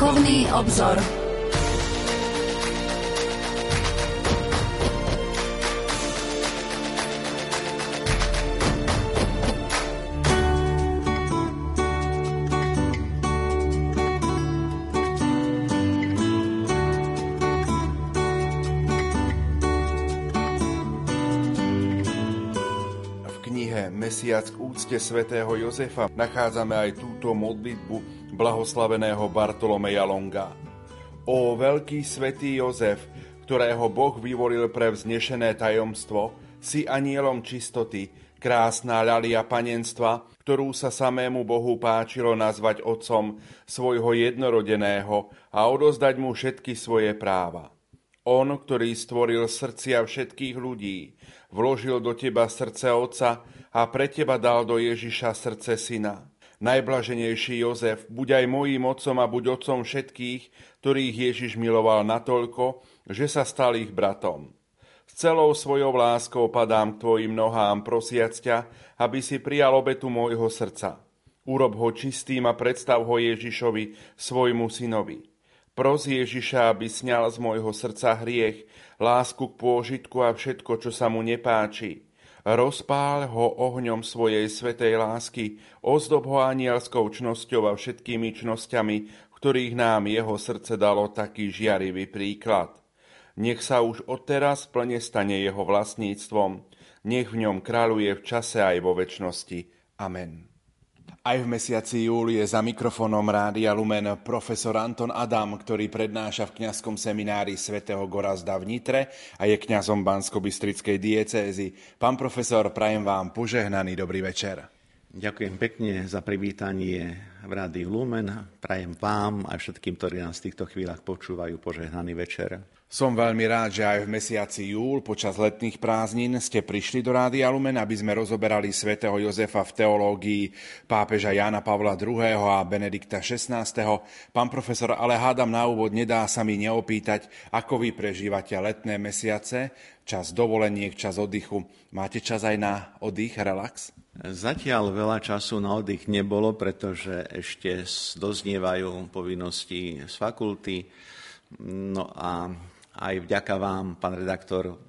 Duchovný obzor. Mesiac k úcte svätého Jozefa nachádzame aj túto modlitbu blahoslaveného Bartolomeja Longa. O veľký svätý Jozef, ktorého Boh vyvolil pre vznešené tajomstvo, si anielom čistoty, krásna ľalia panenstva, ktorú sa samému Bohu páčilo nazvať otcom svojho jednorodeného a odozdať mu všetky svoje práva. On, ktorý stvoril srdcia všetkých ľudí, vložil do teba srdce Otca a pre teba dal do Ježiša srdce syna. Najblaženejší Jozef, buď aj mojím otcom a buď otcom všetkých, ktorých Ježiš miloval natoľko, že sa stal ich bratom. S celou svojou láskou padám k tvojim nohám, prosiac ťa, aby si prijal obetu môjho srdca. Urob ho čistým a predstav ho Ježišovi, svojmu synovi. Pros Ježiša, aby sňal z môjho srdca hriech, lásku k pôžitku a všetko, čo sa mu nepáči Rozpál ho ohňom svojej svetej lásky, ozdob ho anielskou čnosťou a všetkými čnosťami, ktorých nám jeho srdce dalo taký žiarivý príklad. Nech sa už odteraz plne stane jeho vlastníctvom, nech v ňom kráľuje v čase aj vo väčšnosti. Amen. Aj v mesiaci júli je za mikrofónom Rádia Lumen profesor Anton Adam, ktorý prednáša v kňazskom seminári svätého Gorazda v Nitre a je kňazom Bansko-Bystrickej diecézy. Pán profesor, prajem vám požehnaný dobrý večer. Ďakujem pekne za privítanie v Rádiu Lumen. Prajem vám a všetkým, ktorí nás v týchto chvíľach počúvajú, požehnaný večer. Som veľmi rád, že aj v mesiaci júl počas letných prázdnin ste prišli do Rádia Lumen, aby sme rozoberali svätého Jozefa v teológii pápeža Jána Pavla II. a Benedikta XVI. Pán profesor, ale hádam na úvod, nedá sa mi neopýtať, ako vy prežívate letné mesiace, čas dovoleniek, čas oddychu. Máte čas aj na oddych, relax? Zatiaľ veľa času na oddych nebolo, pretože ešte doznievajú povinnosti z fakulty. No a aj vďaka vám, pán redaktor,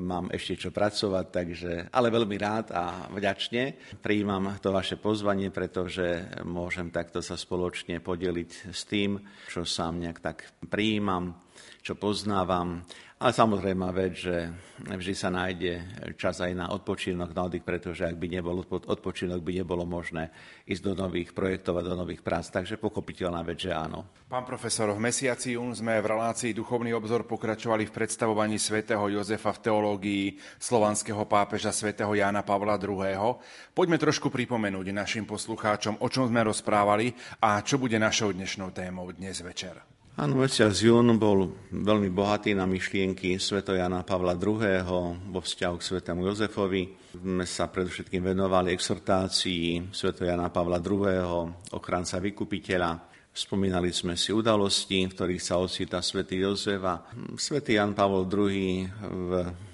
mám ešte čo pracovať, takže, ale veľmi rád a vďačne. Prijímam to vaše pozvanie, pretože môžem takto sa spoločne podeliť s tým, čo sám nejak tak prijímam, čo poznávam ale samozrejme vec, že vždy sa nájde čas aj na odpočinok, na oddych, pretože ak by nebol odpočinok, by nebolo možné ísť do nových projektov a do nových prác. Takže pochopiteľná vec, že áno. Pán profesor, v mesiaci jún sme v relácii Duchovný obzor pokračovali v predstavovaní svätého Jozefa v teológii slovanského pápeža svätého Jána Pavla II. Poďme trošku pripomenúť našim poslucháčom, o čom sme rozprávali a čo bude našou dnešnou témou dnes večer. Áno, mesiac jún bol veľmi bohatý na myšlienky Sv. Jana Pavla II. vo vzťahu k svetému Jozefovi. Sme sa predovšetkým venovali exhortácii Sv. Jana Pavla II. ochranca vykupiteľa. Spomínali sme si udalosti, v ktorých sa ocitá svätý Jozef a svätý Jan Pavol II v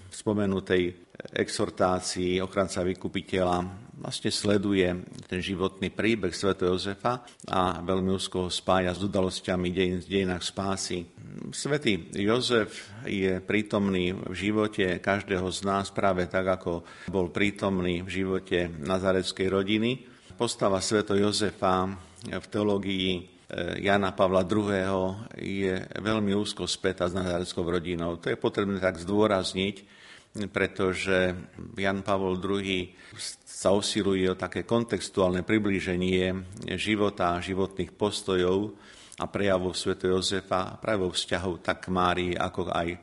spomenutej exhortácii ochranca vykupiteľa vlastne sleduje ten životný príbeh Sv. Jozefa a veľmi úzko ho spája s udalosťami dejin, dejinách spásy. Svetý Jozef je prítomný v živote každého z nás práve tak, ako bol prítomný v živote nazareckej rodiny. Postava Sv. Jozefa v teológii eh, Jana Pavla II. je veľmi úzko späta s nazareckou rodinou. To je potrebné tak zdôrazniť, pretože Jan Pavol II sa usiluje o také kontextuálne priblíženie života a životných postojov a prejavov Sv. Jozefa práve vo vzťahu tak k Márii, ako aj e,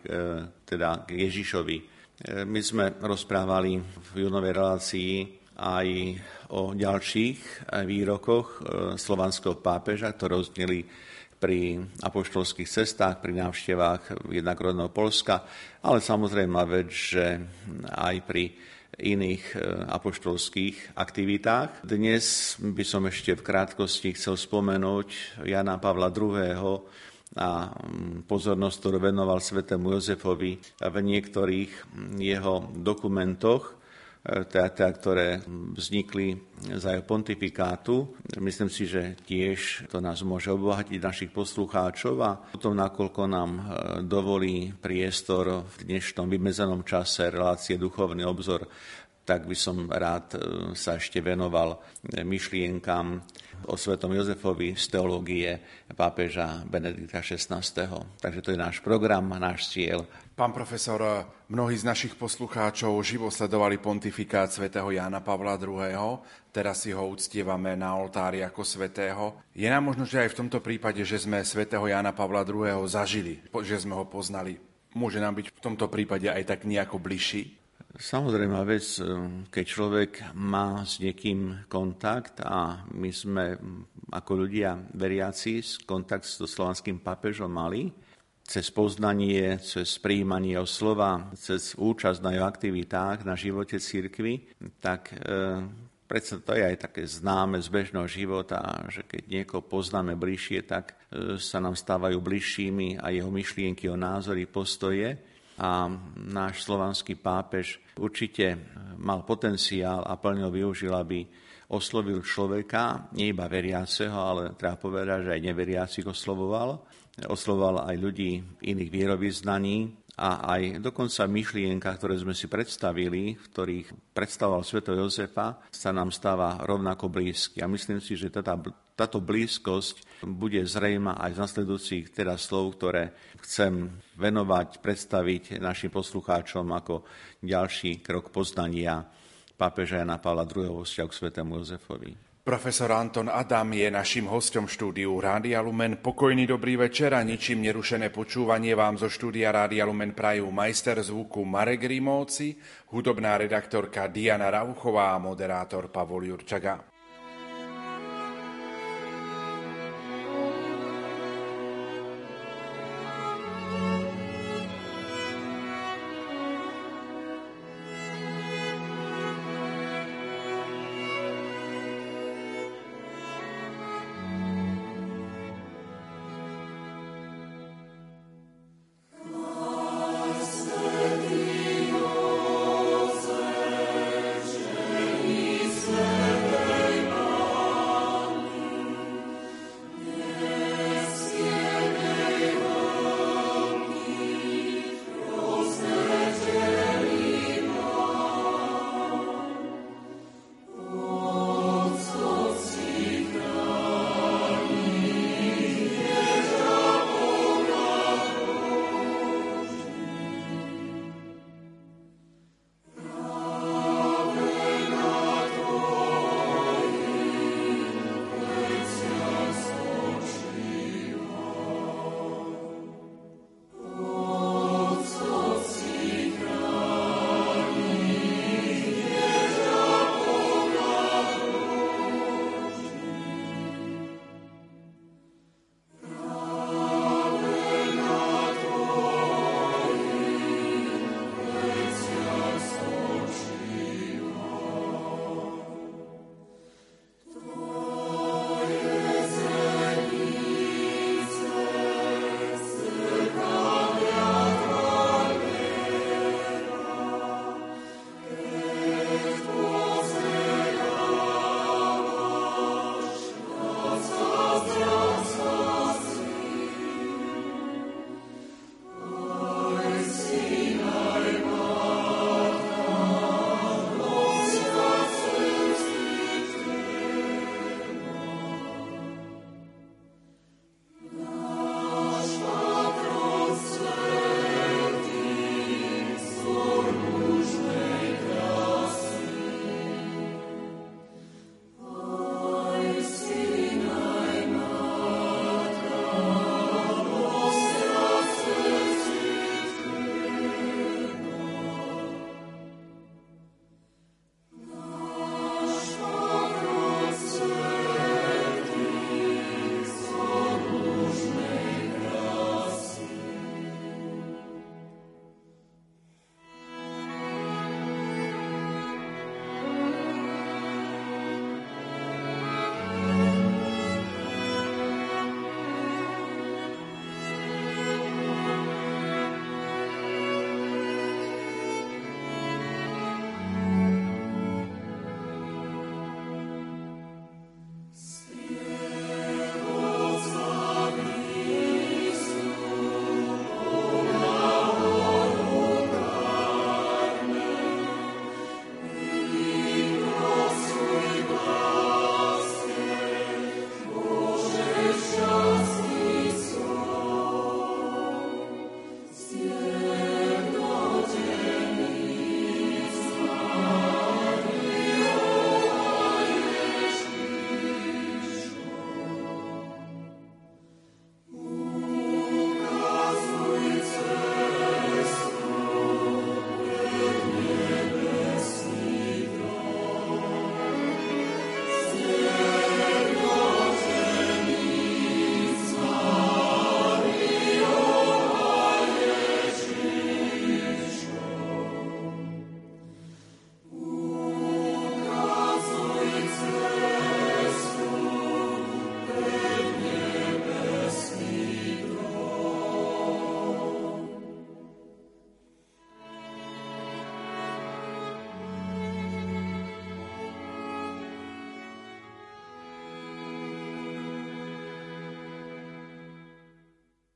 teda k Ježišovi. E, my sme rozprávali v júnovej relácii aj o ďalších výrokoch e, slovanského pápeža, ktoré rozneli pri apoštolských cestách, pri návštevách jednak rodného Polska, ale samozrejme vec, že aj pri iných e, apoštolských aktivitách. Dnes by som ešte v krátkosti chcel spomenúť Jana Pavla II. a mm, pozornosť, ktorú venoval svetému Jozefovi v niektorých jeho dokumentoch, teda, ktoré vznikli za jeho pontifikátu. Myslím si, že tiež to nás môže obohatiť našich poslucháčov a potom, nakoľko nám e, dovolí priestor v dnešnom vymedzenom čase relácie Duchovný obzor, tak by som rád e, sa ešte venoval myšlienkam o svetom Jozefovi z teológie pápeža Benedikta XVI. Takže to je náš program, náš cieľ Pán profesor, mnohí z našich poslucháčov živo sledovali pontifikát svätého Jána Pavla II. Teraz si ho uctievame na oltári ako svätého. Je nám možno, že aj v tomto prípade, že sme svätého Jána Pavla II. zažili, že sme ho poznali. Môže nám byť v tomto prípade aj tak nejako bližší? Samozrejme vec, keď človek má s niekým kontakt a my sme ako ľudia veriaci kontakt so slovanským pápežom mali, cez poznanie, cez príjmanie o slova, cez účasť na jeho aktivitách na živote církvy, tak e, predsa to je aj také známe z bežného života, že keď niekoho poznáme bližšie, tak e, sa nám stávajú bližšími a jeho myšlienky, o názory, postoje. A náš slovanský pápež určite mal potenciál a plne ho využil, aby oslovil človeka, nie iba veriaceho, ale treba povedať, že aj neveriacich oslovoval oslovoval aj ľudí iných vierovýznaní a aj dokonca myšlienka, ktoré sme si predstavili, v ktorých predstavoval Sveto Jozefa, sa nám stáva rovnako blízky. A myslím si, že táto, táto blízkosť bude zrejma aj z nasledujúcich teda slov, ktoré chcem venovať, predstaviť našim poslucháčom ako ďalší krok poznania pápeža Jana Pavla II. vzťahu k svetému Jozefovi. Profesor Anton Adam je našim hostom štúdiu Rádia Lumen. Pokojný dobrý večer a ničím nerušené počúvanie vám zo štúdia Rádia Lumen prajú majster zvuku Marek Rimóci, hudobná redaktorka Diana Rauchová a moderátor Pavol Jurčaga.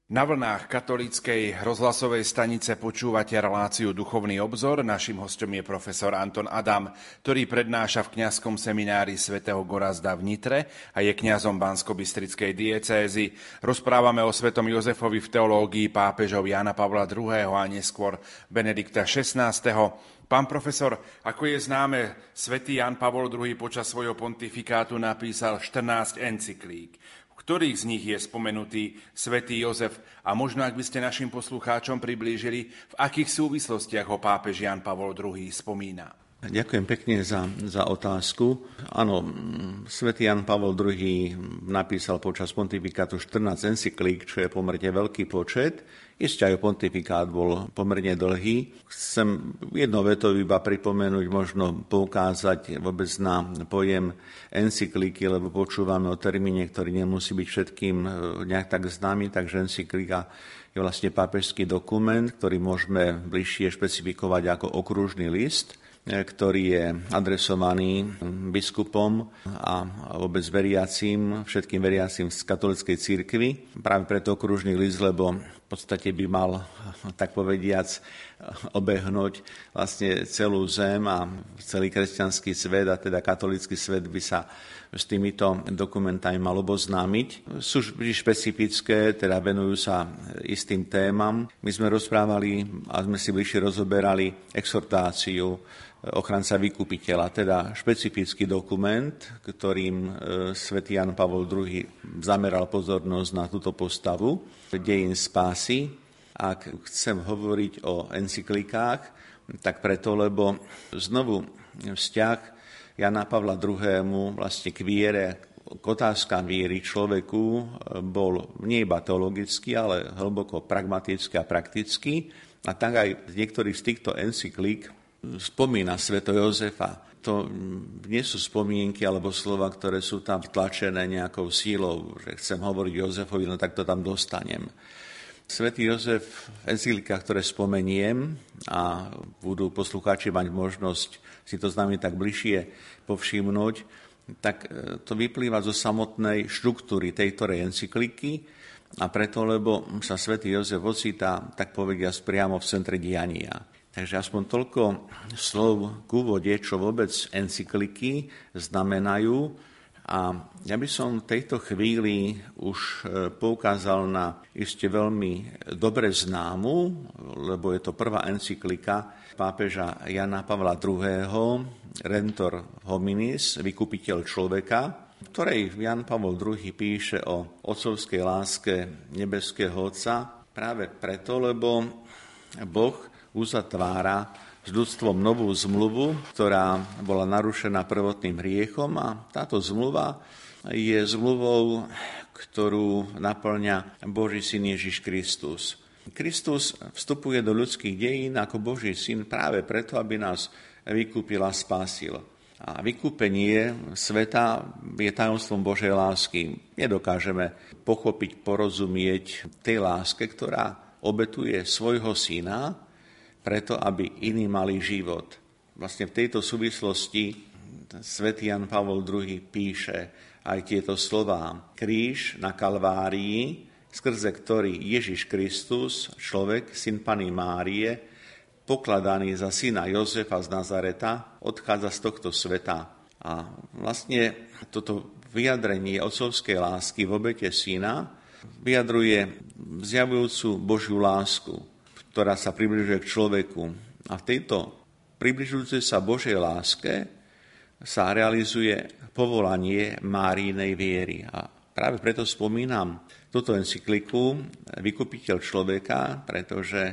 Na vlnách katolíckej rozhlasovej stanice počúvate reláciu Duchovný obzor. Našim hostom je profesor Anton Adam, ktorý prednáša v kňazskom seminári svätého Gorazda v Nitre a je kňazom Bansko-Bystrickej diecézy. Rozprávame o svetom Jozefovi v teológii pápežov Jana Pavla II. a neskôr Benedikta XVI. Pán profesor, ako je známe, svätý Jan Pavol II počas svojho pontifikátu napísal 14 encyklík ktorých z nich je spomenutý svätý Jozef a možno, ak by ste našim poslucháčom priblížili, v akých súvislostiach ho pápež Jan Pavol II spomína. Ďakujem pekne za, za otázku. Áno, svätý Jan Pavol II napísal počas pontifikátu 14 encyklík, čo je pomerne veľký počet. Isté aj pontifikát bol pomerne dlhý. Chcem jedno veto iba pripomenúť, možno poukázať vôbec na pojem encyklíky, lebo počúvame o termíne, ktorý nemusí byť všetkým e, nejak tak známy, takže encyklika je vlastne pápežský dokument, ktorý môžeme bližšie špecifikovať ako okružný list ktorý je adresovaný biskupom a vôbec veriacím, všetkým veriacím z katolickej církvy. Práve preto okružný list, lebo v podstate by mal, tak povediac, obehnúť vlastne celú zem a celý kresťanský svet, a teda katolický svet by sa s týmito dokumentami mal oboznámiť. Sú špecifické, teda venujú sa istým témam. My sme rozprávali a sme si bližšie rozoberali exhortáciu ochranca vykupiteľa, teda špecifický dokument, ktorým e, svätý Jan Pavol II zameral pozornosť na túto postavu dejín spásy. Ak chcem hovoriť o encyklikách, tak preto, lebo znovu vzťah Jana Pavla II. vlastne k viere, k otázkam viery človeku e, bol nie iba teologický, ale hlboko pragmatický a praktický. A tak aj z niektorých z týchto encyklík spomína sveto Jozefa. To nie sú spomienky alebo slova, ktoré sú tam tlačené nejakou sílou, že chcem hovoriť Jozefovi, no tak to tam dostanem. Svetý Jozef v encyklikách, ktoré spomeniem a budú poslucháči mať možnosť si to s nami tak bližšie povšimnúť, tak e, to vyplýva zo samotnej štruktúry tejto encykliky a preto, lebo sa svätý Jozef ocitá, tak povedia, priamo v centre diania. Takže aspoň toľko slov k úvode, čo vôbec encykliky znamenajú. A ja by som v tejto chvíli už e, poukázal na ešte veľmi dobre známu, lebo je to prvá encyklika pápeža Jana Pavla II. Rentor hominis, vykupiteľ človeka, v ktorej Jan Pavol II píše o otcovskej láske nebeského Otca práve preto, lebo Boh uzatvára s ľudstvom novú zmluvu, ktorá bola narušená prvotným hriechom a táto zmluva je zmluvou, ktorú naplňa Boží syn Ježiš Kristus. Kristus vstupuje do ľudských dejín ako Boží syn práve preto, aby nás vykúpil a spásil. A vykúpenie sveta je tajomstvom Božej lásky. Nedokážeme pochopiť, porozumieť tej láske, ktorá obetuje svojho syna preto, aby iní mali život. Vlastne v tejto súvislosti svätý Jan Pavol II píše aj tieto slová. Kríž na Kalvárii, skrze ktorý Ježiš Kristus, človek, syn Pany Márie, pokladaný za syna Jozefa z Nazareta, odchádza z tohto sveta. A vlastne toto vyjadrenie otcovskej lásky v obete syna vyjadruje zjavujúcu Božiu lásku, ktorá sa približuje k človeku. A v tejto približujúcej sa Božej láske sa realizuje povolanie Márinej viery. A práve preto spomínam túto encykliku Vykupiteľ človeka, pretože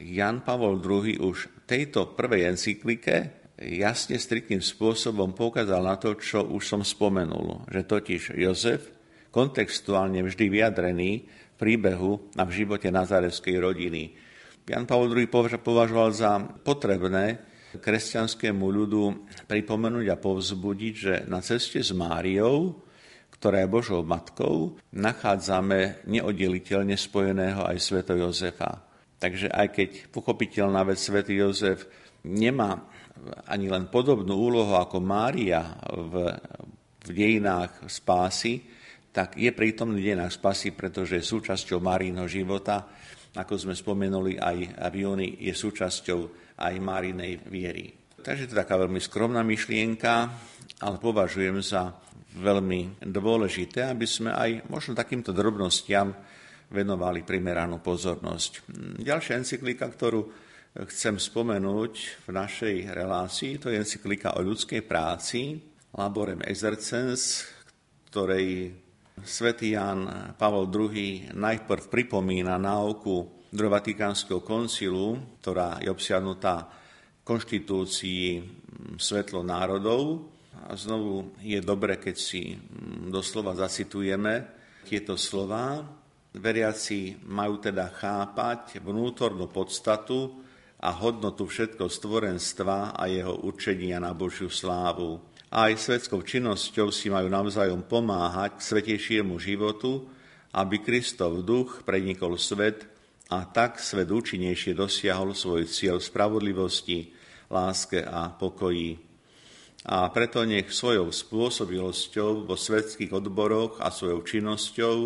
Jan Pavol II už v tejto prvej encyklike jasne, striktným spôsobom poukázal na to, čo už som spomenul, že totiž Jozef, kontextuálne vždy vyjadrený v príbehu a v živote nazarevskej rodiny, Jan Pavel II považoval za potrebné kresťanskému ľudu pripomenúť a povzbudiť, že na ceste s Máriou, ktorá je Božou matkou, nachádzame neoddeliteľne spojeného aj sveto Jozefa. Takže aj keď pochopiteľná vec svätý Jozef nemá ani len podobnú úlohu ako Mária v, v dejinách spásy, tak je prítomný v dejinách spasy, pretože je súčasťou Marínho života, ako sme spomenuli aj júni, je súčasťou aj Márinej viery. Takže to je taká veľmi skromná myšlienka, ale považujem za veľmi dôležité, aby sme aj možno takýmto drobnostiam venovali primeranú pozornosť. Ďalšia encyklika, ktorú chcem spomenúť v našej relácii, to je encyklika o ľudskej práci, Laborem Exercens, ktorej svätý Ján Pavol II najprv pripomína náuku Vatikánskeho koncilu, ktorá je obsiahnutá v konštitúcii Svetlo národov. A znovu je dobre, keď si doslova zacitujeme tieto slova. Veriaci majú teda chápať vnútornú podstatu a hodnotu všetko stvorenstva a jeho určenia na Božiu slávu. Aj svetskou činnosťou si majú navzájom pomáhať k svetejšiemu životu, aby Kristov duch prenikol svet a tak svet účinnejšie dosiahol svoj cieľ spravodlivosti, láske a pokoji. A preto nech svojou spôsobilosťou vo svetských odboroch a svojou činnosťou,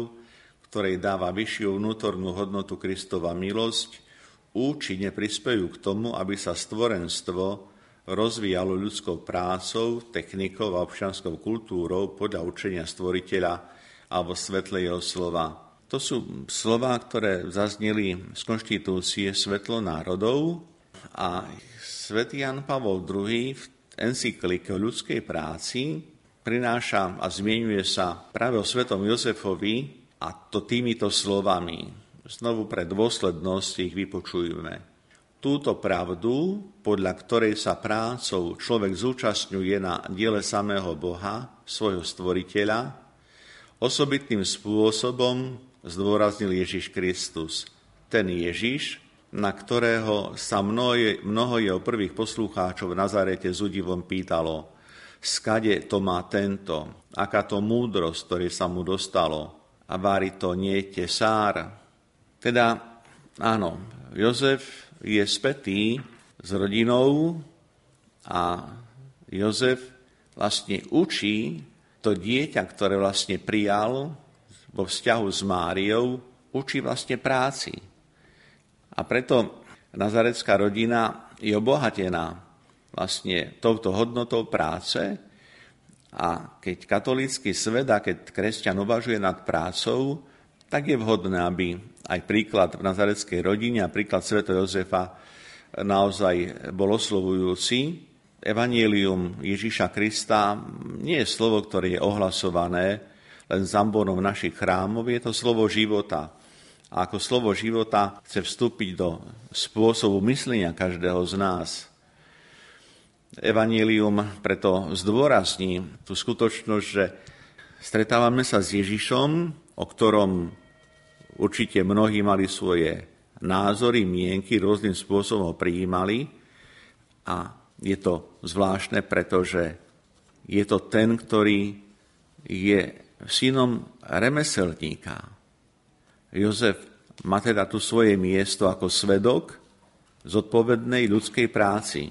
ktorej dáva vyššiu vnútornú hodnotu Kristova milosť, účinne prispejú k tomu, aby sa stvorenstvo rozvíjalo ľudskou prácou, technikou a občianskou kultúrou podľa učenia stvoriteľa a vo svetle jeho slova. To sú slova, ktoré zazneli z konštitúcie Svetlo národov a svätý Jan Pavol II v encyklike o ľudskej práci prináša a zmienuje sa práve o svetom Jozefovi a to týmito slovami. Znovu pre dôslednosť ich vypočujeme. Túto pravdu, podľa ktorej sa prácou človek zúčastňuje na diele samého Boha, svojho stvoriteľa, osobitným spôsobom zdôraznil Ježiš Kristus. Ten Ježiš, na ktorého sa mnoho, mnoho jeho prvých poslucháčov v Nazarete s údivom pýtalo, skade to má tento, aká to múdrosť, ktoré sa mu dostalo. A vári to nie tesár, teda áno, Jozef je spätý s rodinou a Jozef vlastne učí to dieťa, ktoré vlastne prijal vo vzťahu s Máriou, učí vlastne práci. A preto nazarecká rodina je obohatená vlastne touto hodnotou práce a keď katolícky svet a keď kresťan uvažuje nad prácou, tak je vhodné, aby aj príklad v nazareckej rodine a príklad Sv. Jozefa naozaj bol oslovujúci. Evangelium Ježíša Krista nie je slovo, ktoré je ohlasované len zambónom našich chrámov, je to slovo života. A ako slovo života chce vstúpiť do spôsobu myslenia každého z nás. Evangelium preto zdôrazní tú skutočnosť, že stretávame sa s Ježišom, o ktorom Určite mnohí mali svoje názory, mienky, rôznym spôsobom prijímali a je to zvláštne, pretože je to ten, ktorý je synom remeselníka. Jozef má teda tu svoje miesto ako svedok zodpovednej ľudskej práci.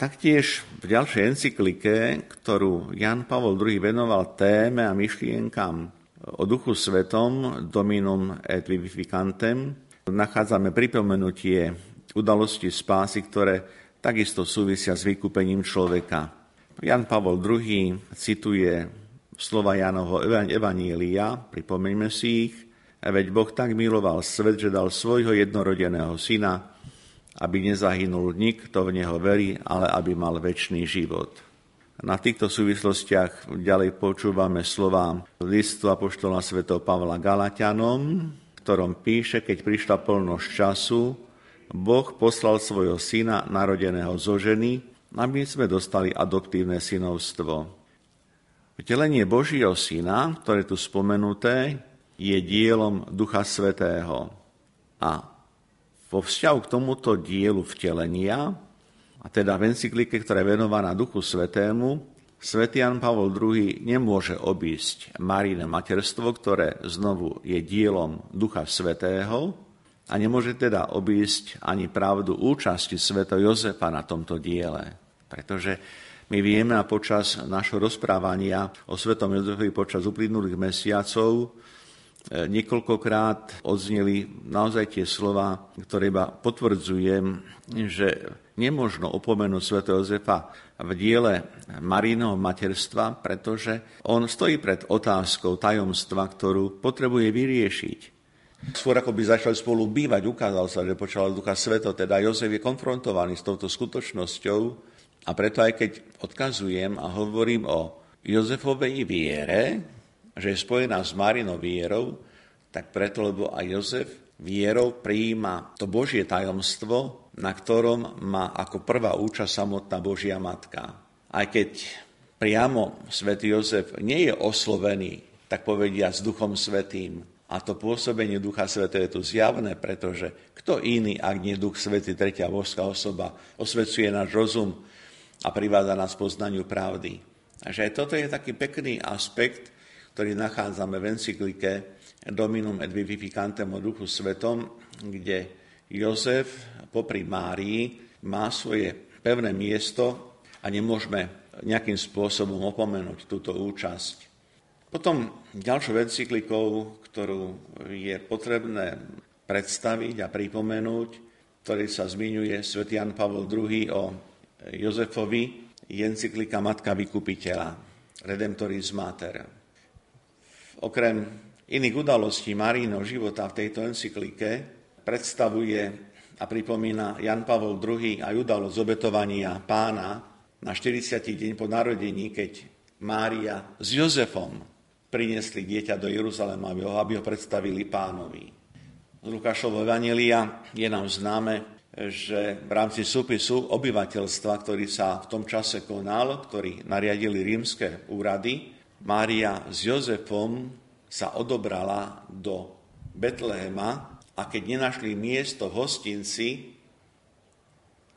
Taktiež v ďalšej encyklike, ktorú Jan Pavol II venoval téme a myšlienkam o Duchu Svetom, Dominum et Vivificantem, nachádzame pripomenutie udalosti spásy, ktoré takisto súvisia s vykúpením človeka. Jan Pavol II cituje slova Jánovho Evanielia, pripomeňme si ich, veď Boh tak miloval svet, že dal svojho jednorodeného syna, aby nezahynul nikto v neho verí, ale aby mal väčší život. Na týchto súvislostiach ďalej počúvame slova listu Apoštola Sv. Pavla Galatianom, ktorom píše, keď prišla plnosť času, Boh poslal svojho syna, narodeného zo ženy, aby sme dostali adoptívne synovstvo. Vtelenie Božieho syna, ktoré tu spomenuté, je dielom Ducha Svetého. A vo vzťahu k tomuto dielu vtelenia a teda v encyklike, ktorá je venovaná Duchu Svetému, Svetý Jan Pavol II nemôže obísť Maríne materstvo, ktoré znovu je dielom Ducha Svetého a nemôže teda obísť ani pravdu účasti Sveto Jozefa na tomto diele. Pretože my vieme a počas našho rozprávania o Svetom Jozefovi počas uplynulých mesiacov niekoľkokrát odzneli naozaj tie slova, ktoré iba potvrdzujem, že nemožno opomenúť Sv. Jozefa v diele Marínho materstva, pretože on stojí pred otázkou tajomstva, ktorú potrebuje vyriešiť. Skôr ako by začali spolu bývať, ukázal sa, že počal Ducha Sveto, teda Jozef je konfrontovaný s touto skutočnosťou, a preto aj keď odkazujem a hovorím o Jozefovej viere, že je spojená s Marinou vierou, tak preto, lebo aj Jozef vierou prijíma to Božie tajomstvo, na ktorom má ako prvá účasť samotná Božia Matka. Aj keď priamo svätý Jozef nie je oslovený, tak povedia, s Duchom Svetým, a to pôsobenie Ducha Svetého je tu zjavné, pretože kto iný, ak nie Duch Svetý, tretia božská osoba, osvecuje náš rozum, a privádza nás poznaniu pravdy. Takže aj toto je taký pekný aspekt, ktorý nachádzame v encyklike Dominum et Vivificantem o Duchu Svetom, kde Jozef popri Márii má svoje pevné miesto a nemôžeme nejakým spôsobom opomenúť túto účasť. Potom ďalšou encyklikou, ktorú je potrebné predstaviť a pripomenúť, ktorý sa zmiňuje svätý Jan Pavol II o Jozefovi je encyklika Matka vykupiteľa, Redemptoris Mater. Okrem iných udalostí Marínho života v tejto encyklike predstavuje a pripomína Jan Pavol II aj udalosť obetovania pána na 40. deň po narodení, keď Mária s Jozefom priniesli dieťa do Jeruzalema, aby ho predstavili pánovi. Z Lukášovho Evangelia je nám známe, že v rámci súpisu obyvateľstva, ktorý sa v tom čase konal, ktorý nariadili rímske úrady, Mária s Jozefom sa odobrala do Betlehema a keď nenašli miesto v hostinci,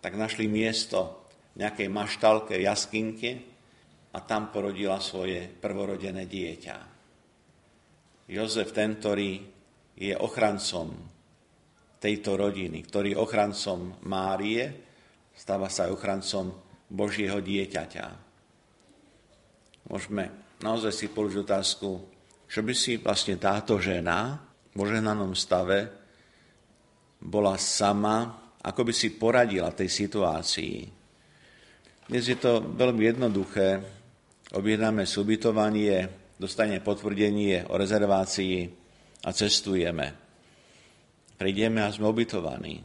tak našli miesto v nejakej maštalke, jaskinke a tam porodila svoje prvorodené dieťa. Jozef ten, ktorý je ochrancom tejto rodiny, ktorý je ochrancom Márie, stáva sa aj ochrancom Božieho dieťaťa. Môžeme naozaj si položiť otázku, čo by si vlastne táto žena v požehnanom stave bola sama, ako by si poradila tej situácii. Dnes je to veľmi jednoduché. Objednáme subytovanie, dostane potvrdenie o rezervácii a cestujeme prídeme a sme ubytovaní.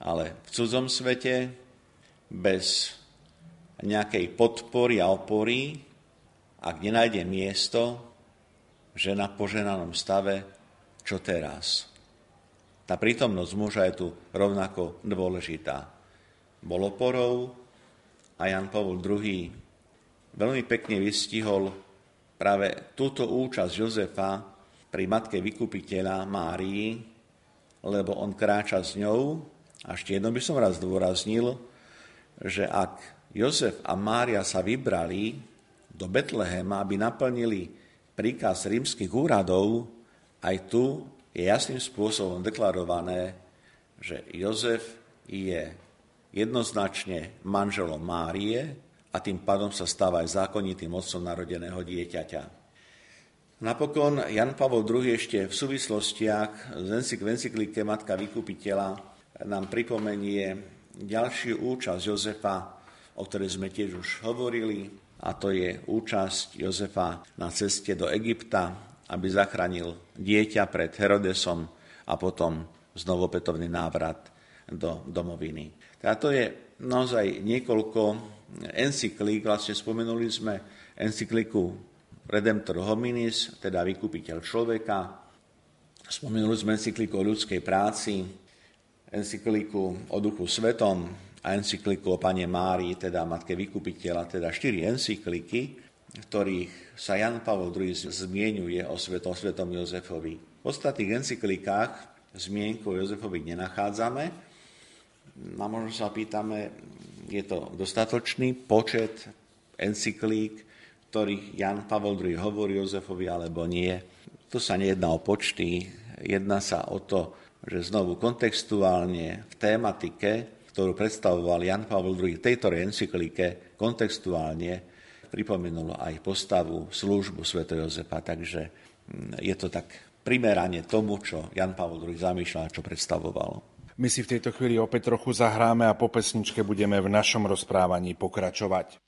Ale v cudzom svete, bez nejakej podpory a opory, ak nenájde miesto, žena v poženanom stave, čo teraz? Tá prítomnosť muža je tu rovnako dôležitá. Bol oporou a Jan Pavol II veľmi pekne vystihol práve túto účasť Jozefa pri matke vykupiteľa Márii, lebo on kráča s ňou. A ešte jedno by som raz dôraznil, že ak Jozef a Mária sa vybrali do Betlehema, aby naplnili príkaz rímskych úradov, aj tu je jasným spôsobom deklarované, že Jozef je jednoznačne manželom Márie a tým pádom sa stáva aj zákonitým otcom narodeného dieťaťa. Napokon Jan Pavol II ešte v súvislostiach z encyklike Matka vykupiteľa nám pripomenie ďalšiu účasť Jozefa, o ktorej sme tiež už hovorili, a to je účasť Jozefa na ceste do Egypta, aby zachránil dieťa pred Herodesom a potom znovu opätovný návrat do domoviny. Teda to je naozaj niekoľko encyklík, vlastne spomenuli sme encykliku Redemptor hominis, teda vykupiteľ človeka. Spomenuli sme encykliku o ľudskej práci, encykliku o duchu svetom a encykliku o Pane Márii, teda Matke vykupiteľa, teda štyri encykliky, v ktorých sa Jan Pavol II zmienuje o svetom, svetom Jozefovi. V ostatných encyklikách zmienku o Jozefovi nenachádzame. A možno sa pýtame, je to dostatočný počet encyklík, ktorých Jan Pavol II hovorí Jozefovi alebo nie. Tu sa nejedná o počty, jedná sa o to, že znovu kontextuálne v tématike ktorú predstavoval Jan Pavel II v tejto encyklike kontextuálne pripomenulo aj postavu, službu Sv. Jozefa, takže mm, je to tak primerane tomu, čo Jan Pavel II zamýšľal, čo predstavoval. My si v tejto chvíli opäť trochu zahráme a po pesničke budeme v našom rozprávaní pokračovať.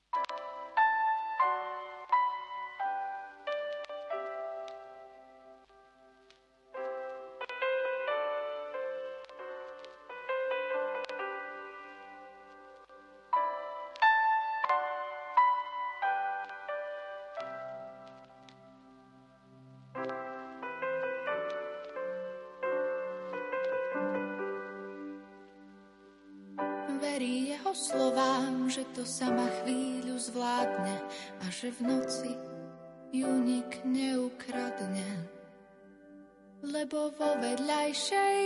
Vedľajšej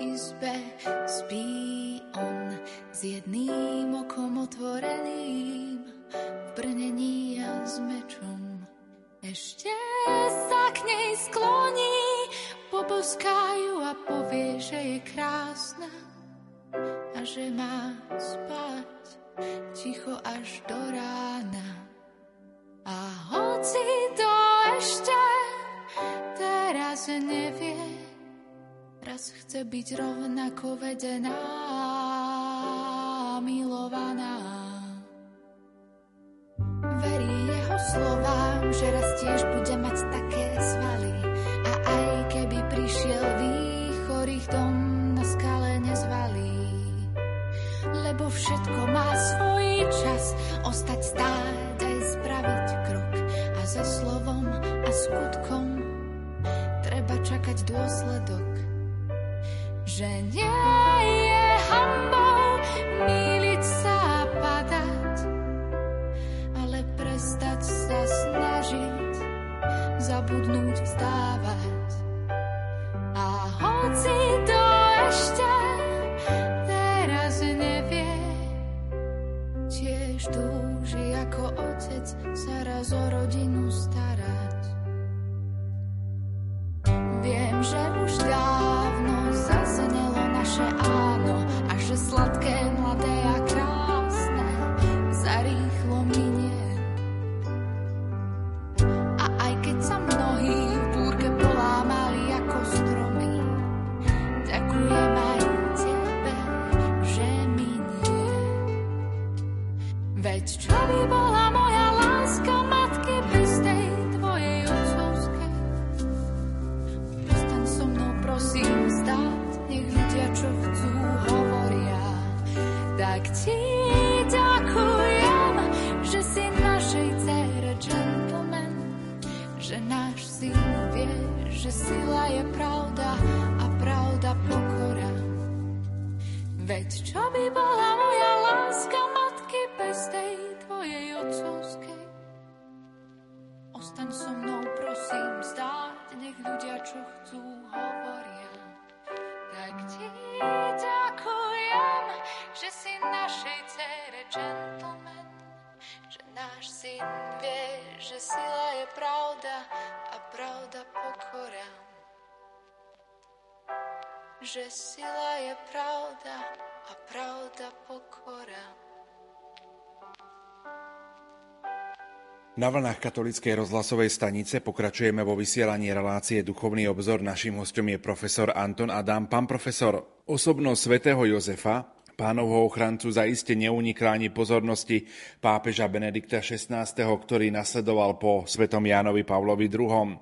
izbe spí on s jedným okom otvoreným v brnení a s mečom. Ešte sa k nej skloní, poboskajú a povie, že je krásna a že má spať ticho až do rána. Raz chce byť rovnako vedená, milovaná. Verí jeho slovám, že raz tiež bude mať také svaly a aj keby prišiel výchor ich dom lebo všetko má svoj čas. Ostať stáť aj spraviť krok a za slovom a skutkom treba čakať dôsledok. Že nie Na vlnách katolíckej rozhlasovej stanice pokračujeme vo vysielaní relácie Duchovný obzor. Naším hostom je profesor Anton Adam. Pán profesor, osobnosť svätého Jozefa, pánovho ochrancu zaiste neunikla ani pozornosti pápeža Benedikta XVI, ktorý nasledoval po svetom Jánovi Pavlovi II.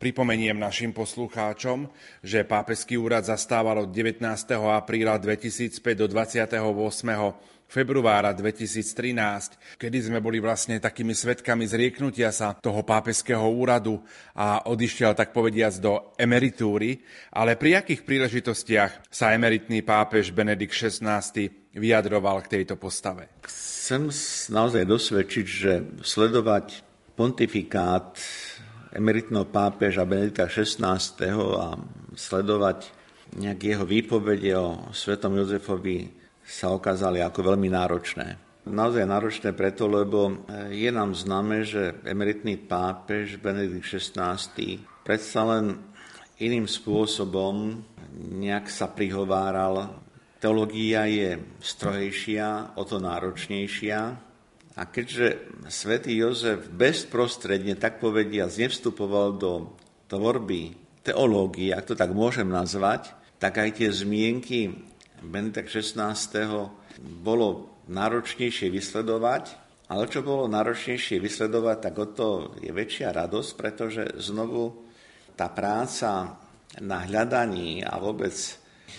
Pripomeniem našim poslucháčom, že pápežský úrad zastával od 19. apríla 2005 do 28 februára 2013, kedy sme boli vlastne takými svetkami zrieknutia sa toho pápežského úradu a odišiel tak povediac do emeritúry, ale pri akých príležitostiach sa emeritný pápež Benedikt XVI vyjadroval k tejto postave? Chcem naozaj dosvedčiť, že sledovať pontifikát emeritného pápeža Benedikta XVI. a sledovať nejaké jeho výpovede o svetom Jozefovi sa okázali ako veľmi náročné. Naozaj náročné preto, lebo je nám známe, že emeritný pápež Benedikt XVI. predsa len iným spôsobom nejak sa prihováral teológia je strojejšia, o to náročnejšia. A keďže svätý Jozef bezprostredne, tak povedia, nevstupoval do tvorby teológie, ak to tak môžem nazvať, tak aj tie zmienky Benedek 16. bolo náročnejšie vysledovať, ale čo bolo náročnejšie vysledovať, tak o to je väčšia radosť, pretože znovu tá práca na hľadaní a vôbec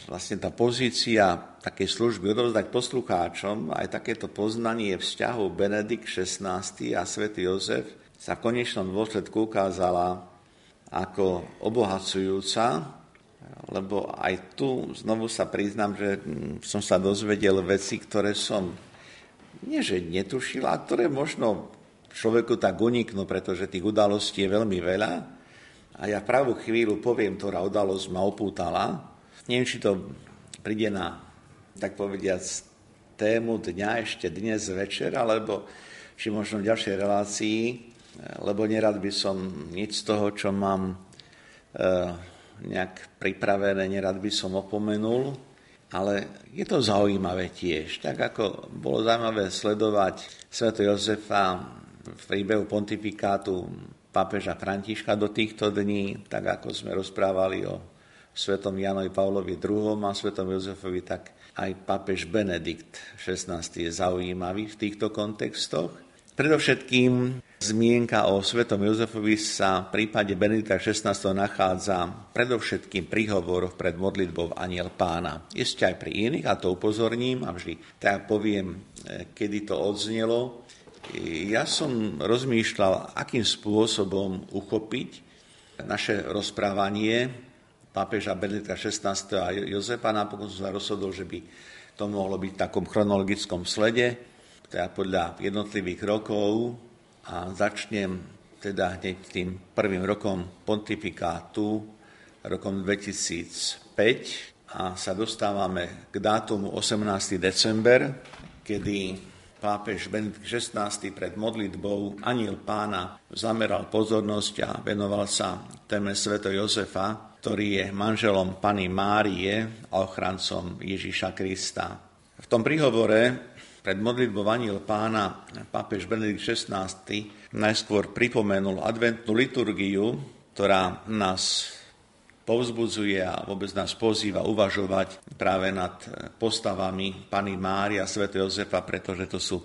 vlastne tá pozícia takej služby odovzdať poslucháčom, aj takéto poznanie vzťahu Benedikt XVI a svätý Jozef sa v konečnom dôsledku ukázala ako obohacujúca, lebo aj tu znovu sa priznám, že som sa dozvedel veci, ktoré som nie že netušil, a ktoré možno človeku tak uniknú, pretože tých udalostí je veľmi veľa. A ja pravú chvíľu poviem, ktorá udalosť ma opútala. Neviem, či to príde na, tak povediac, tému dňa ešte dnes večer, alebo či možno v ďalšej relácii, lebo nerad by som nič z toho, čo mám e, nejak pripravené, nerad by som opomenul. Ale je to zaujímavé tiež. Tak ako bolo zaujímavé sledovať Sv. Jozefa v príbehu pontifikátu pápeža Františka do týchto dní, tak ako sme rozprávali o svetom Janovi Pavlovi II a svetom Jozefovi, tak aj pápež Benedikt XVI je zaujímavý v týchto kontextoch. Predovšetkým zmienka o svetom Jozefovi sa v prípade Benedikta XVI nachádza predovšetkým pri hovoroch pred modlitbou Aniel pána. Ešte aj pri iných, a to upozorním, a vždy tak poviem, e, kedy to odznelo. Ja som rozmýšľal, akým spôsobom uchopiť naše rozprávanie pápeža Benedikta XVI a Jozefa. Napokon som sa rozhodol, že by to mohlo byť v takom chronologickom slede teda podľa jednotlivých rokov a začnem teda hneď tým prvým rokom pontifikátu, rokom 2005 a sa dostávame k dátumu 18. december, kedy pápež Benedikt XVI pred modlitbou aniel pána zameral pozornosť a venoval sa téme sveto Jozefa, ktorý je manželom Pany Márie a ochrancom Ježíša Krista. V tom príhovore pred modlitbou Aniel pána pápež Benedikt XVI najskôr pripomenul adventnú liturgiu, ktorá nás povzbudzuje a vôbec nás pozýva uvažovať práve nad postavami Pany Mária a Sv. Jozefa, pretože to sú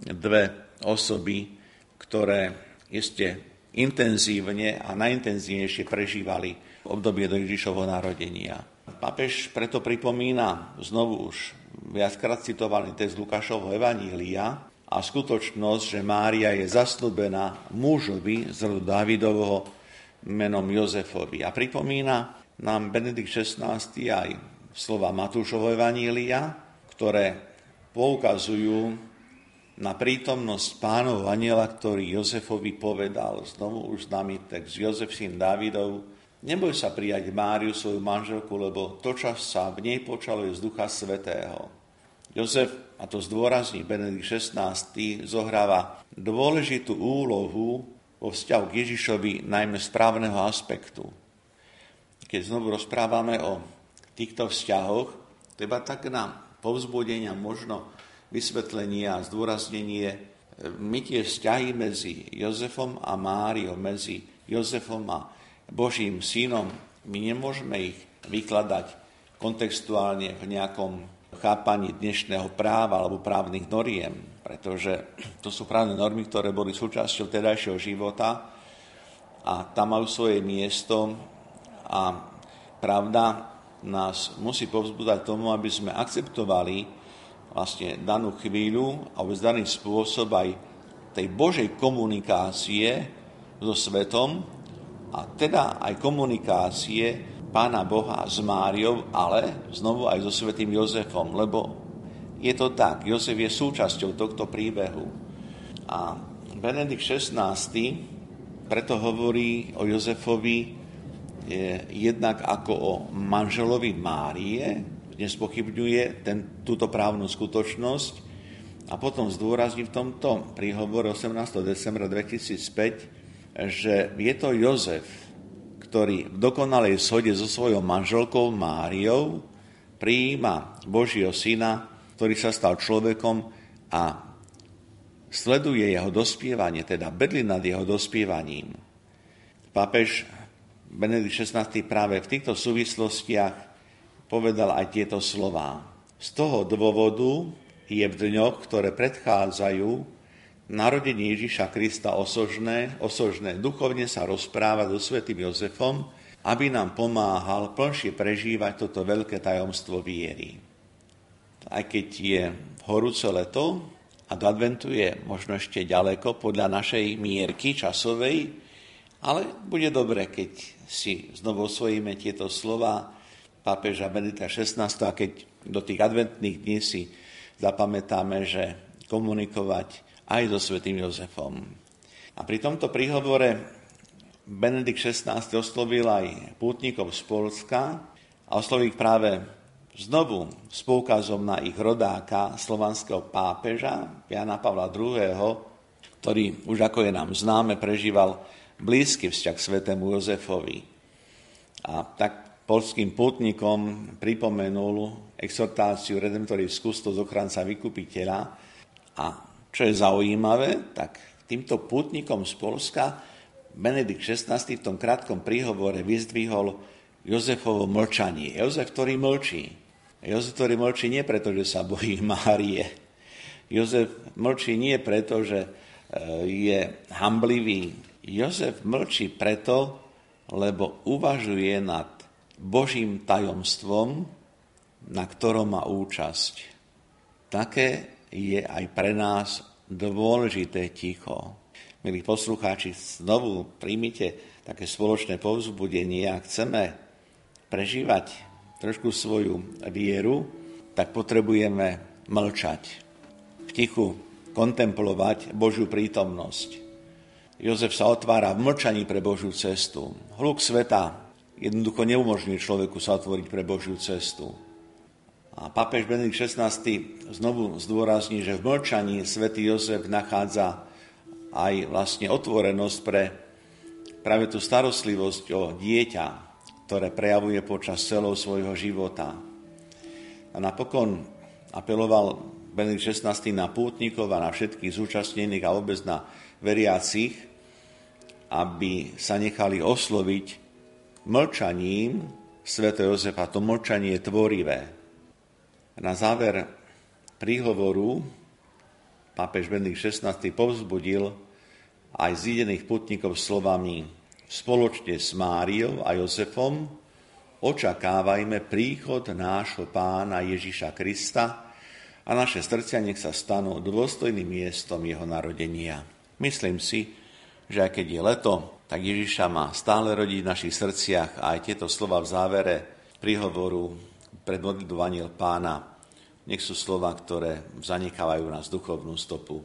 dve osoby, ktoré ešte intenzívne a najintenzívnejšie prežívali obdobie do Ježišovho narodenia. Pápež preto pripomína znovu už viackrát citovaný text Lukášovho Evanília a skutočnosť, že Mária je zaslúbená mužovi z rodu Davidovho menom Jozefovi. A pripomína nám Benedikt XVI aj slova Matúšovho Evanília, ktoré poukazujú na prítomnosť pánov aniela, ktorý Jozefovi povedal, znovu už známy text Jozef syn Dávidov, neboj sa prijať Máriu, svoju manželku, lebo to čas sa v nej počalo z Ducha Svetého. Jozef, a to zdôrazní Benedikt XVI, zohráva dôležitú úlohu vo vzťahu k Ježišovi najmä správneho aspektu. Keď znovu rozprávame o týchto vzťahoch, treba tak na povzbudenia možno vysvetlenie a zdôraznenie my tie vzťahy medzi Jozefom a Máriou, medzi Jozefom a Božím synom, my nemôžeme ich vykladať kontextuálne v nejakom chápaní dnešného práva alebo právnych noriem, pretože to sú právne normy, ktoré boli súčasťou tedajšieho života a tam majú svoje miesto a pravda nás musí povzbudať tomu, aby sme akceptovali vlastne danú chvíľu a vôbec daný spôsob aj tej Božej komunikácie so svetom a teda aj komunikácie Pána Boha s Máriou, ale znovu aj so svetým Jozefom, lebo je to tak, Jozef je súčasťou tohto príbehu. A Benedikt XVI preto hovorí o Jozefovi je, jednak ako o manželovi Márie, nespochybňuje ten, túto právnu skutočnosť a potom zdôrazní v tomto príhovore 18. decembra 2005, že je to Jozef, ktorý v dokonalej shode so svojou manželkou Máriou prijíma Božieho syna, ktorý sa stal človekom a sleduje jeho dospievanie, teda bedli nad jeho dospievaním. Pápež Benedikt XVI práve v týchto súvislostiach povedal aj tieto slová. Z toho dôvodu je v dňoch, ktoré predchádzajú narodení Ježiša Krista osožné, osožné duchovne sa rozpráva so svätým Jozefom, aby nám pomáhal plnšie prežívať toto veľké tajomstvo viery. Aj keď je horúce leto a do adventu je možno ešte ďaleko podľa našej mierky časovej, ale bude dobre, keď si znovu osvojíme tieto slova pápeža Benedikta XVI a keď do tých adventných dní si zapamätáme, že komunikovať aj so svätým Jozefom. A pri tomto príhovore Benedikt XVI oslovil aj pútnikov z Polska a oslovil ich práve znovu s poukazom na ich rodáka, slovanského pápeža Jana Pavla II., ktorý už ako je nám známe, prežíval blízky vzťah k svetému Jozefovi. A tak polským pútnikom pripomenul exhortáciu Redemptoris Custos ochranca vykupiteľa a čo je zaujímavé, tak týmto pútnikom z Polska Benedikt XVI v tom krátkom príhovore vyzdvihol Jozefovo mlčanie. Jozef, ktorý mlčí. Jozef, ktorý mlčí nie preto, že sa bojí Márie. Jozef mlčí nie preto, že e, je hamblivý. Jozef mlčí preto, lebo uvažuje nad Božím tajomstvom, na ktorom má účasť. Také je aj pre nás dôležité ticho. Milí poslucháči, znovu príjmite také spoločné povzbudenie a chceme prežívať trošku svoju vieru, tak potrebujeme mlčať, v tichu kontemplovať Božiu prítomnosť. Jozef sa otvára v mlčaní pre Božiu cestu. Hluk sveta jednoducho neumožňuje človeku sa otvoriť pre Božiu cestu. A pápež Benedikt XVI znovu zdôrazní, že v mlčaní svätý Jozef nachádza aj vlastne otvorenosť pre práve tú starostlivosť o dieťa, ktoré prejavuje počas celého svojho života. A napokon apeloval Benedikt XVI na pútnikov a na všetkých zúčastnených a vôbec na veriacich, aby sa nechali osloviť mlčaním Sv. Jozefa. To mlčanie je tvorivé na záver príhovoru pápež Benedikt XVI povzbudil aj zídených putníkov slovami spoločne s Máriou a Jozefom očakávajme príchod nášho pána Ježiša Krista a naše srdcia nech sa stanú dôstojným miestom jeho narodenia. Myslím si, že aj keď je leto, tak Ježiša má stále rodiť v našich srdciach a aj tieto slova v závere príhovoru pred modlitbou Aniel pána. Nech sú slova, ktoré zanechávajú nás duchovnú stopu.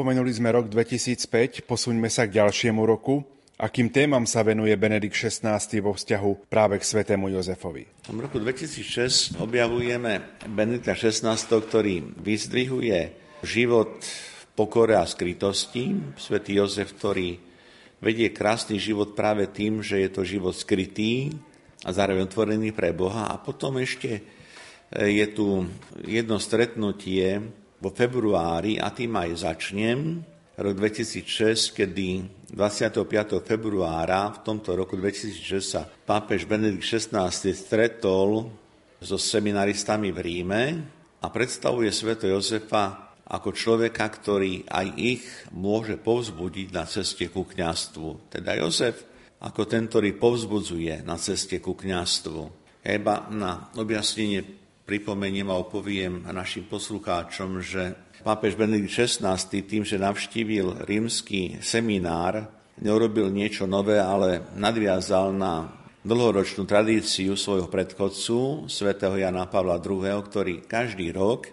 Spomenuli sme rok 2005, posuňme sa k ďalšiemu roku. Akým témam sa venuje Benedikt XVI vo vzťahu práve k svetému Jozefovi? V roku 2006 objavujeme Benedikta XVI, ktorý vyzdvihuje život v pokore a skrytosti. Svetý Jozef, ktorý vedie krásny život práve tým, že je to život skrytý a zároveň otvorený pre Boha. A potom ešte je tu jedno stretnutie vo februári, a tým aj začnem, rok 2006, kedy 25. februára v tomto roku 2006 sa pápež Benedikt XVI stretol so seminaristami v Ríme a predstavuje sveto Jozefa ako človeka, ktorý aj ich môže povzbudiť na ceste ku kňastvu. Teda Jozef ako ten, ktorý povzbudzuje na ceste ku kňastvu. Iba na objasnenie pripomeniem a opoviem našim poslucháčom, že pápež Benedikt XVI tým, že navštívil rímsky seminár, neurobil niečo nové, ale nadviazal na dlhoročnú tradíciu svojho predchodcu, svätého Jana Pavla II., ktorý každý rok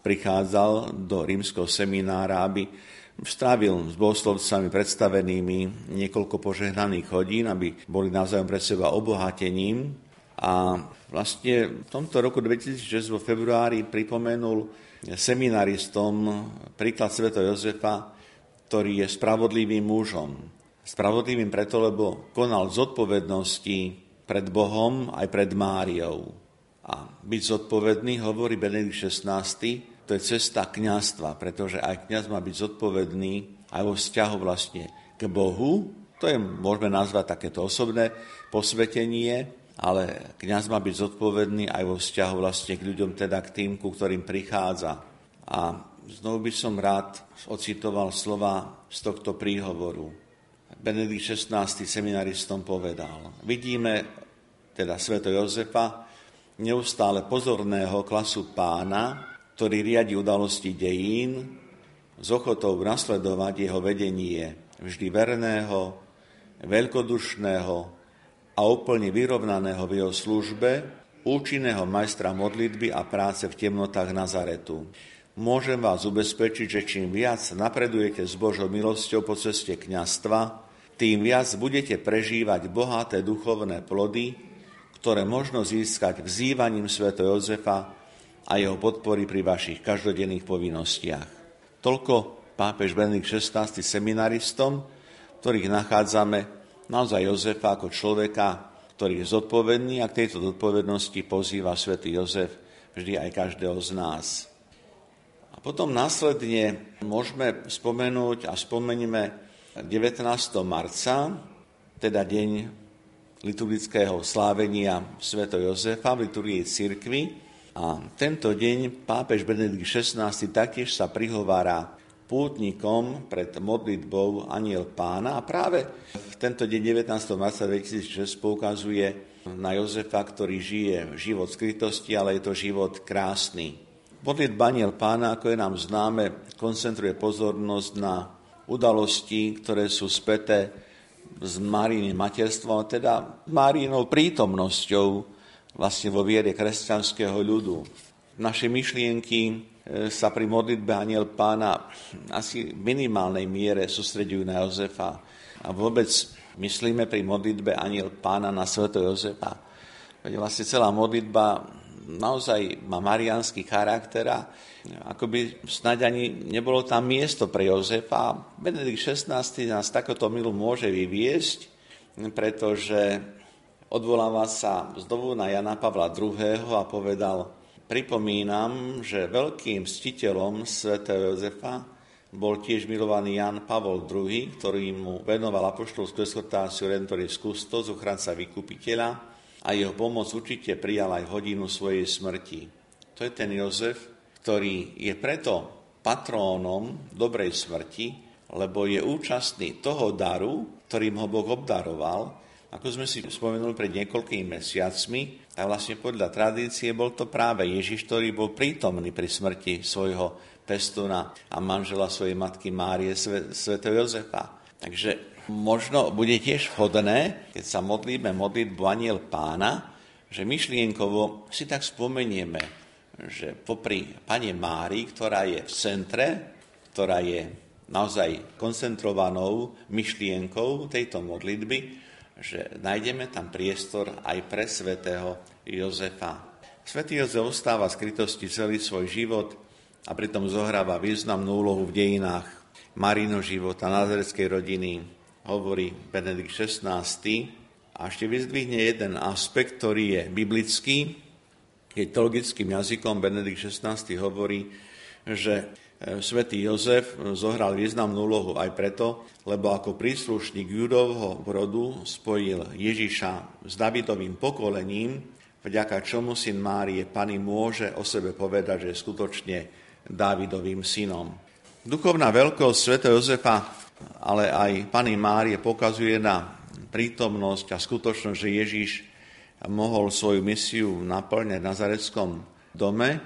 prichádzal do rímskeho seminára, aby strávil s bohoslovcami predstavenými niekoľko požehnaných hodín, aby boli navzájom pre seba obohatením. A Vlastne v tomto roku 2006 vo februári pripomenul seminaristom príklad Sveto Jozefa, ktorý je spravodlivým mužom. Spravodlivým preto, lebo konal zodpovednosti pred Bohom aj pred Máriou. A byť zodpovedný, hovorí Benedikt XVI, to je cesta kňastva, pretože aj kňaz má byť zodpovedný aj vo vzťahu vlastne k Bohu, to je, môžeme nazvať takéto osobné posvetenie, ale kňaz má byť zodpovedný aj vo vzťahu vlastne k ľuďom, teda k tým, ku ktorým prichádza. A znovu by som rád ocitoval slova z tohto príhovoru. Benedikt XVI. seminaristom povedal, vidíme teda sveto Jozefa, neustále pozorného klasu pána, ktorý riadi udalosti dejín, s ochotou nasledovať jeho vedenie vždy verného, veľkodušného, a úplne vyrovnaného v jeho službe, účinného majstra modlitby a práce v temnotách Nazaretu. Môžem vás ubezpečiť, že čím viac napredujete s Božou milosťou po ceste kňastva, tým viac budete prežívať bohaté duchovné plody, ktoré možno získať vzývaním Sv. Jozefa a jeho podpory pri vašich každodenných povinnostiach. Toľko pápež Benedikt XVI seminaristom, ktorých nachádzame naozaj Jozefa ako človeka, ktorý je zodpovedný a k tejto zodpovednosti pozýva svätý Jozef vždy aj každého z nás. A potom následne môžeme spomenúť a spomeníme 19. marca, teda deň liturgického slávenia Sv. Jozefa v liturgii cirkvi. A tento deň pápež Benedikt XVI taktiež sa prihovára pútnikom pred modlitbou aniel pána a práve v tento deň 19. marca 2006 poukazuje na Jozefa, ktorý žije život skrytosti, ale je to život krásny. Modlitba aniel pána, ako je nám známe, koncentruje pozornosť na udalosti, ktoré sú späté s Maríným materstvom, teda Marínou prítomnosťou vlastne vo viere kresťanského ľudu. Naše myšlienky e, sa pri modlitbe Aniel pána asi v minimálnej miere sústredujú na Jozefa. A vôbec myslíme pri modlitbe Aniel pána na sveto Jozefa. Veď vlastne celá modlitba naozaj má marianský charakter a akoby snáď ani nebolo tam miesto pre Jozefa. Benedikt XVI nás takoto milu môže vyviesť, pretože odvoláva sa znovu na Jana Pavla II. a povedal, pripomínam, že veľkým ctiteľom svätého Jozefa bol tiež milovaný Jan Pavol II, ktorý mu venoval apoštolskú exhortáciu Rentoris Custos, ochranca vykupiteľa, a jeho pomoc určite prijal aj hodinu svojej smrti. To je ten Jozef, ktorý je preto patrónom dobrej smrti, lebo je účastný toho daru, ktorým ho Boh obdaroval. Ako sme si spomenuli pred niekoľkými mesiacmi, a vlastne podľa tradície bol to práve Ježiš, ktorý bol prítomný pri smrti svojho pestuna a manžela svojej matky Márie, Sv. Jozefa. Takže možno bude tiež vhodné, keď sa modlíme modlitbu Aniel Pána, že myšlienkovo si tak spomenieme že popri Pane Mári, ktorá je v centre, ktorá je naozaj koncentrovanou myšlienkou tejto modlitby, že nájdeme tam priestor aj pre svätého Jozefa. Svetý Jozef ostáva skrytosti celý svoj život a pritom zohráva významnú úlohu v dejinách Marino života, nazareckej rodiny, hovorí Benedikt XVI. A ešte vyzdvihne jeden aspekt, ktorý je biblický, keď teologickým jazykom Benedikt XVI hovorí, že e, svätý Jozef zohral významnú úlohu aj preto, lebo ako príslušník judovho rodu spojil Ježiša s Davidovým pokolením, vďaka čomu syn Márie Pany môže o sebe povedať, že je skutočne Dávidovým synom. Duchovná veľkosť svätého Jozefa, ale aj Pany Márie pokazuje na prítomnosť a skutočnosť, že Ježiš mohol svoju misiu naplňať v Nazareckom dome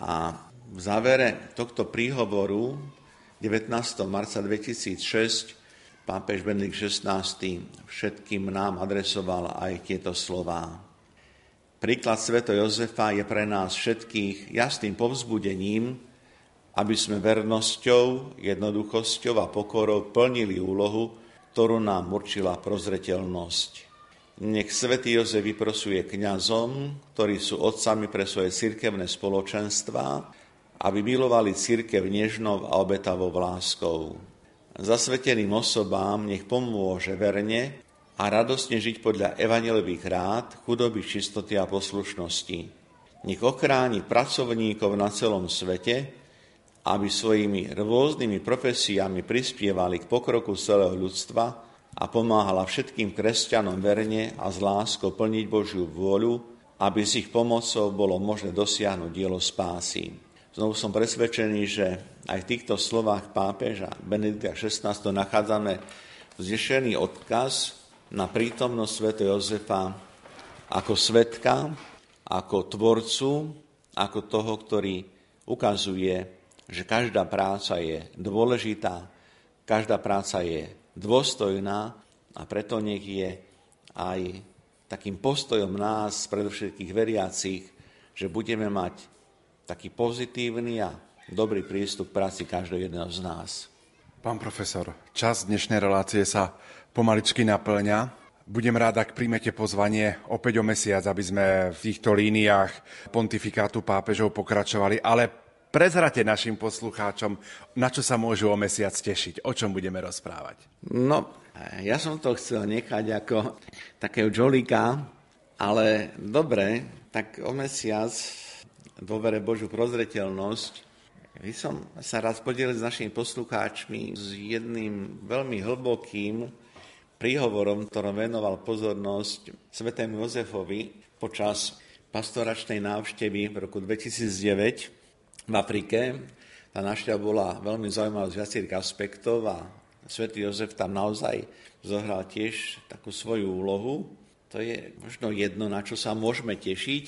a v závere tohto príhovoru 19. marca 2006 pápež Benedikt XVI všetkým nám adresoval aj tieto slová. Príklad Sveto Jozefa je pre nás všetkých jasným povzbudením, aby sme vernosťou, jednoduchosťou a pokorou plnili úlohu, ktorú nám určila prozreteľnosť. Nech svätý Jozef vyprosuje kňazom, ktorí sú otcami pre svoje cirkevné spoločenstva, aby milovali cirkev nežnou a obetavou láskou. Zasveteným osobám nech pomôže verne a radostne žiť podľa evanelových rád, chudoby, čistoty a poslušnosti. Nech ochráni pracovníkov na celom svete, aby svojimi rôznymi profesiami prispievali k pokroku celého ľudstva, a pomáhala všetkým kresťanom verne a z láskou plniť Božiu vôľu, aby s ich pomocou bolo možné dosiahnuť dielo spásy. Znovu som presvedčený, že aj v týchto slovách pápeža Benedikta XVI nachádzame vznešený odkaz na prítomnosť Sv. Jozefa ako svetka, ako tvorcu, ako toho, ktorý ukazuje, že každá práca je dôležitá, každá práca je dôstojná a preto nech je aj takým postojom nás, predovšetkých veriacich, že budeme mať taký pozitívny a dobrý prístup k práci každého jedného z nás. Pán profesor, čas dnešnej relácie sa pomaličky naplňa. Budem rád, ak príjmete pozvanie opäť o mesiac, aby sme v týchto líniách pontifikátu pápežov pokračovali, ale Prezrate našim poslucháčom, na čo sa môžu o mesiac tešiť, o čom budeme rozprávať. No, ja som to chcel nechať ako takého džolika, ale dobre, tak o mesiac dôvere Božiu prozreteľnosť. By som sa rád podielil s našimi poslucháčmi s jedným veľmi hlbokým príhovorom, ktorom venoval pozornosť svetému Jozefovi počas pastoračnej návštevy v roku 2009 v Afrike. Tá návšteva bola veľmi zaujímavá z viacerých aspektov a svätý Jozef tam naozaj zohral tiež takú svoju úlohu. To je možno jedno, na čo sa môžeme tešiť.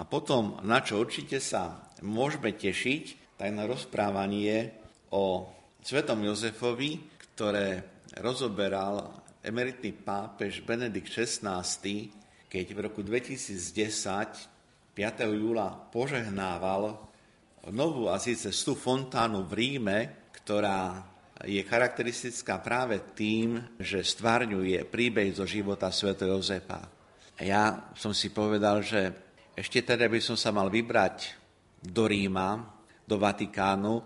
A potom, na čo určite sa môžeme tešiť, tak na rozprávanie o svetom Jozefovi, ktoré rozoberal emeritný pápež Benedikt XVI, keď v roku 2010 5. júla požehnával novú a síce tú fontánu v Ríme, ktorá je charakteristická práve tým, že stvárňuje príbeh zo života sv. Jozefa. A ja som si povedal, že ešte teda by som sa mal vybrať do Ríma, do Vatikánu,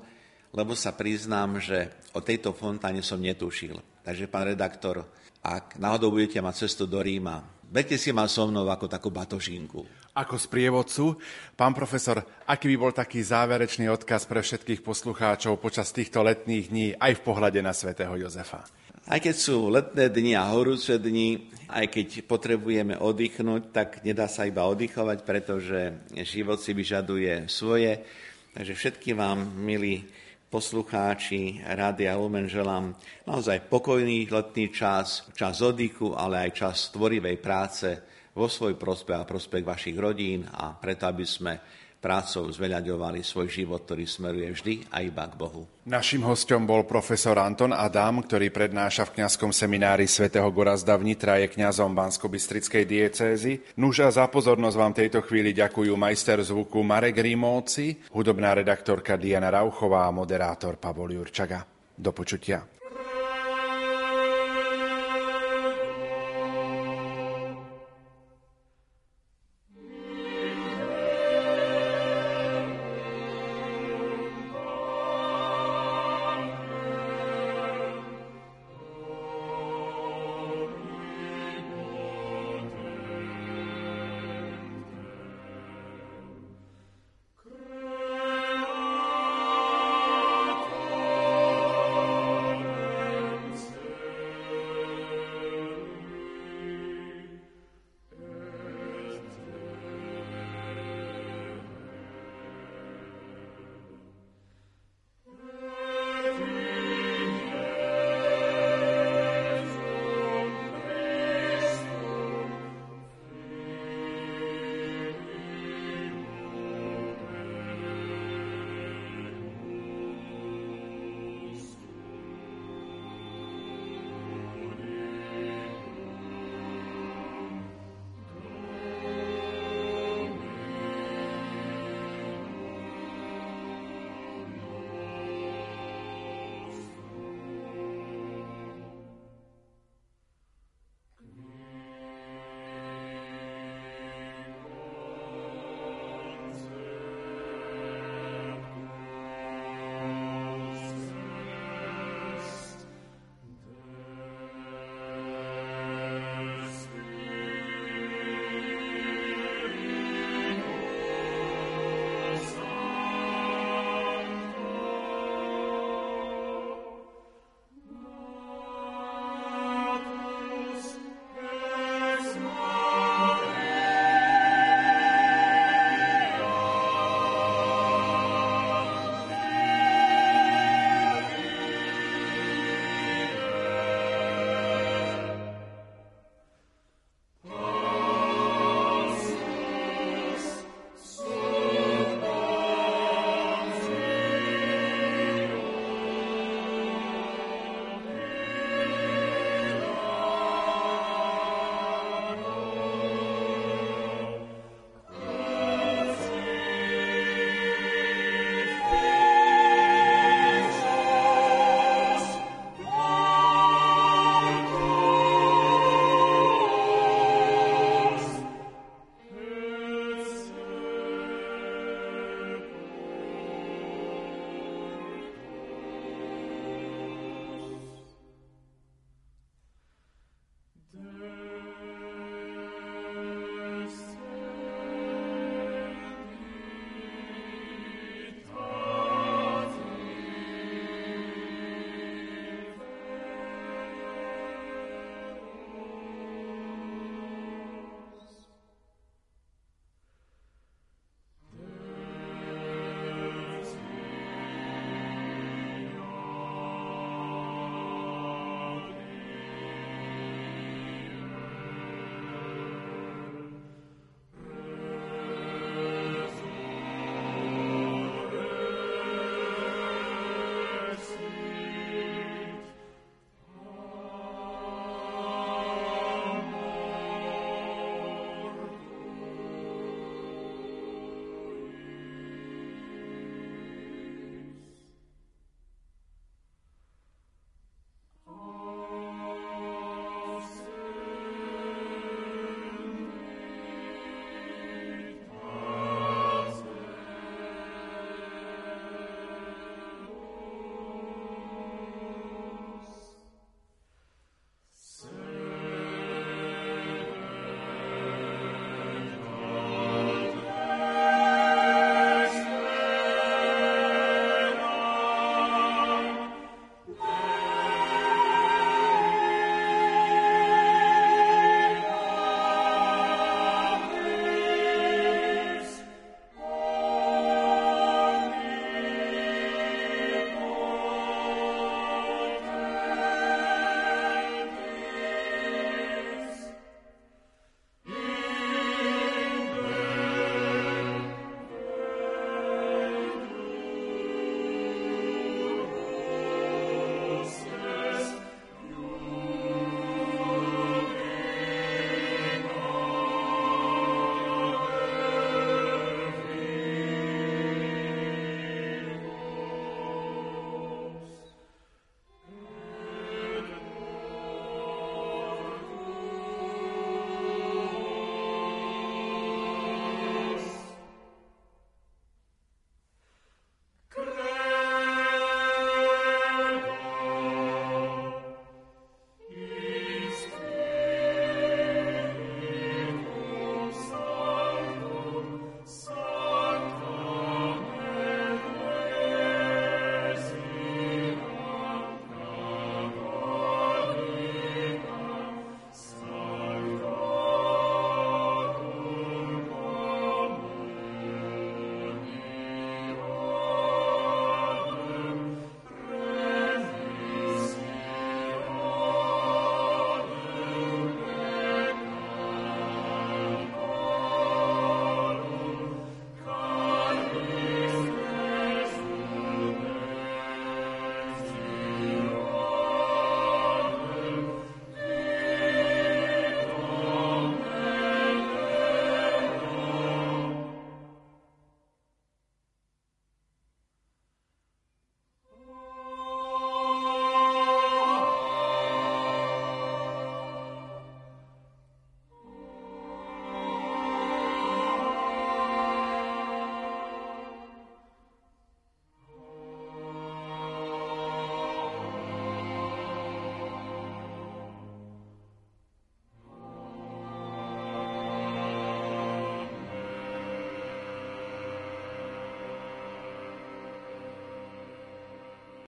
lebo sa priznám, že o tejto fontáne som netušil. Takže, pán redaktor, ak náhodou budete mať cestu do Ríma, Berte si ma so mnou ako takú batožinku. Ako sprievodcu. Pán profesor, aký by bol taký záverečný odkaz pre všetkých poslucháčov počas týchto letných dní aj v pohľade na svätého Jozefa? Aj keď sú letné dni a horúce dni, aj keď potrebujeme oddychnúť, tak nedá sa iba oddychovať, pretože život si vyžaduje svoje. Takže všetkým vám, milí poslucháči Rádia Lumen želám naozaj pokojný letný čas, čas oddychu, ale aj čas tvorivej práce vo svoj prospech a prospech vašich rodín a preto, aby sme prácou zveľaďovali svoj život, ktorý smeruje vždy a iba k Bohu. Našim hostom bol profesor Anton Adam, ktorý prednáša v kňazskom seminári svätého Gorazda v Nitra, je kňazom Bansko-Bystrickej diecézy. Nuž a za pozornosť vám tejto chvíli ďakujú majster zvuku Marek Rimóci, hudobná redaktorka Diana Rauchová a moderátor Pavol Jurčaga. Do počutia.